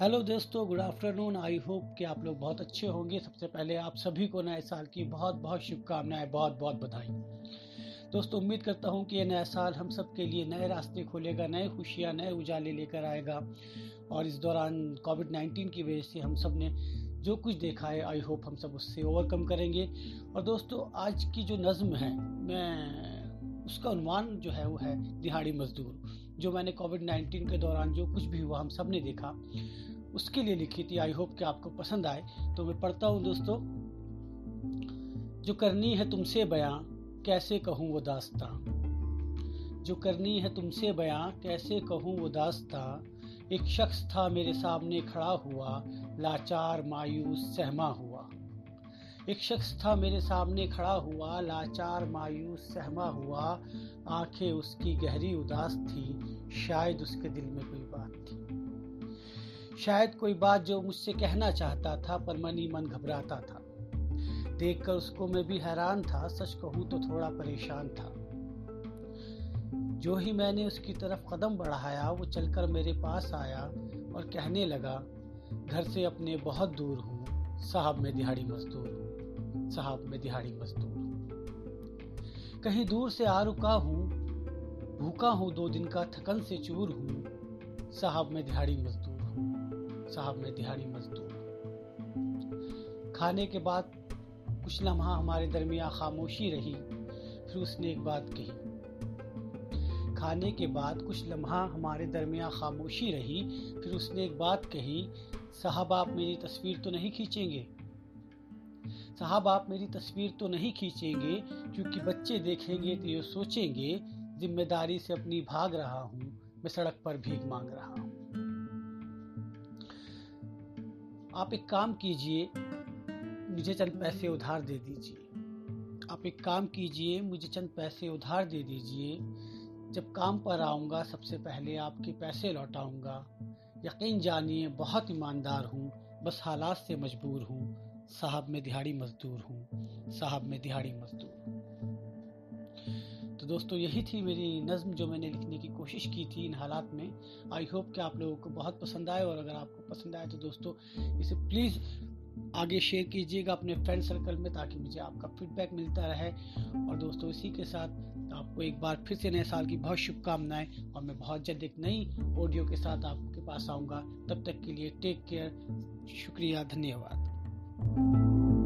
Hello दोस्तों, good afternoon. I hope कि आप लोग बहुत अच्छे होंगे। सबसे पहले आप सभी को नए साल की बहुत बहुत शुभकामनाएँ, बहुत बहुत बधाई। दोस्तों, उम्मीद करता हूँ कि ये नया साल हम सब के लिए नए रास्ते खोलेगा, नए खुशियाँ, नए उजाले लेकर आएगा। और इस दौरान कोविड 19 की वजह से हम सबने जो कुछ देखा है आई होप हम सब उससे ओवरकम करेंगे। और दोस्तों, आज की जो नज़म है, मैं उसका अनुमान जो है, वो है दिहाड़ी मजदूर। जो मैंने कोविड 19 के दौरान जो कुछ भी हुआ, हम सबने देखा, उसके लिए लिखी थी आई होप कि आपको पसंद आए। तो मैं पढ़ता हूँ दोस्तों, जो करनी है तुमसे बयां, कैसे कहूँ वो दास्ता? जो करनी है तुमसे बयां, कैसे कहूँ वो दास्ता? एक शख्स था मेरे सामने खड़ा हुआ, लाचार, मायूस, सहमा हुआ। एक शख्स था मेरे सामने खड़ा हुआ, लाचार, मायूस, सहमा हुआ। आँखें उसकी गहरी उदास थी। शायद उसके दिल में कोई बात थी। शायद कोई बात जो मुझसे कहना चाहता था, पर मन ही मन घबराता था। देखकर उसको मैं भी हैरान था। सच कहूँ तो थोड़ा परेशान था। जो ही मैंने उसकी तरफ़ कदम बढ़ाया, वो चलकर मेरे पास आया और कहने लगा, घर से अपने बहुत दूर हूँ। साहब, मैं दिहाड़ी मजदूर हूँ। साहब मैं दिहाड़ी मजदूर। कहीं दूर से आ रुका हूँ, भूखा हूँ, दो दिन का थकन से चूर हूँ। साहब मैं दिहाड़ी मजदूर हूँ, साहब मैं दिहाड़ी मजदूर। खाने के बाद कुछ लम्हा हमारे दरमिया खामोशी रही, फिर उसने एक बात कही। खाने के बाद कुछ लम्हा हमारे दरमिया खामोशी रही, फिर उसने एक बात कही, साहब आप मेरी तस्वीर तो नहीं खींचेंगे? साहब, आप मेरी तस्वीर तो नहीं खींचेंगे, क्योंकि बच्चे देखेंगे तो ये सोचेंगे, ज़िम्मेदारी से अपनी भाग रहा हूँ, मैं सड़क पर भीख मांग रहा हूँ। आप एक काम कीजिए, मुझे चंद पैसे उधार दे दीजिए। आप एक काम कीजिए, मुझे चंद पैसे उधार दे दीजिए। जब काम पर आऊँगा, सबसे पहले आपके पैसे लौटाऊँगा। यकीन जानिए, बहुत ईमानदार हूँ, बस हालात से मजबूर हूँ। साहब मैं दिहाड़ी मजदूर हूँ, साहब मैं दिहाड़ी मजदूर तो दोस्तों, यही थी मेरी नज़म जो मैंने लिखने की कोशिश की थी इन हालात में। आई होप कि आप लोगों को बहुत पसंद आए और अगर आपको पसंद आए तो दोस्तों, इसे प्लीज़ आगे शेयर कीजिएगा अपने फ्रेंड सर्कल में ताकि मुझे आपका फीडबैक मिलता रहे। और दोस्तों, इसी के साथ आपको एक बार फिर से नए साल की बहुत शुभकामनाएँ और मैं बहुत जल्द एक नई ऑडियो के साथ आपके पास आऊँगा। तब तक के लिए टेक केयर शुक्रिया, धन्यवाद। Thank you.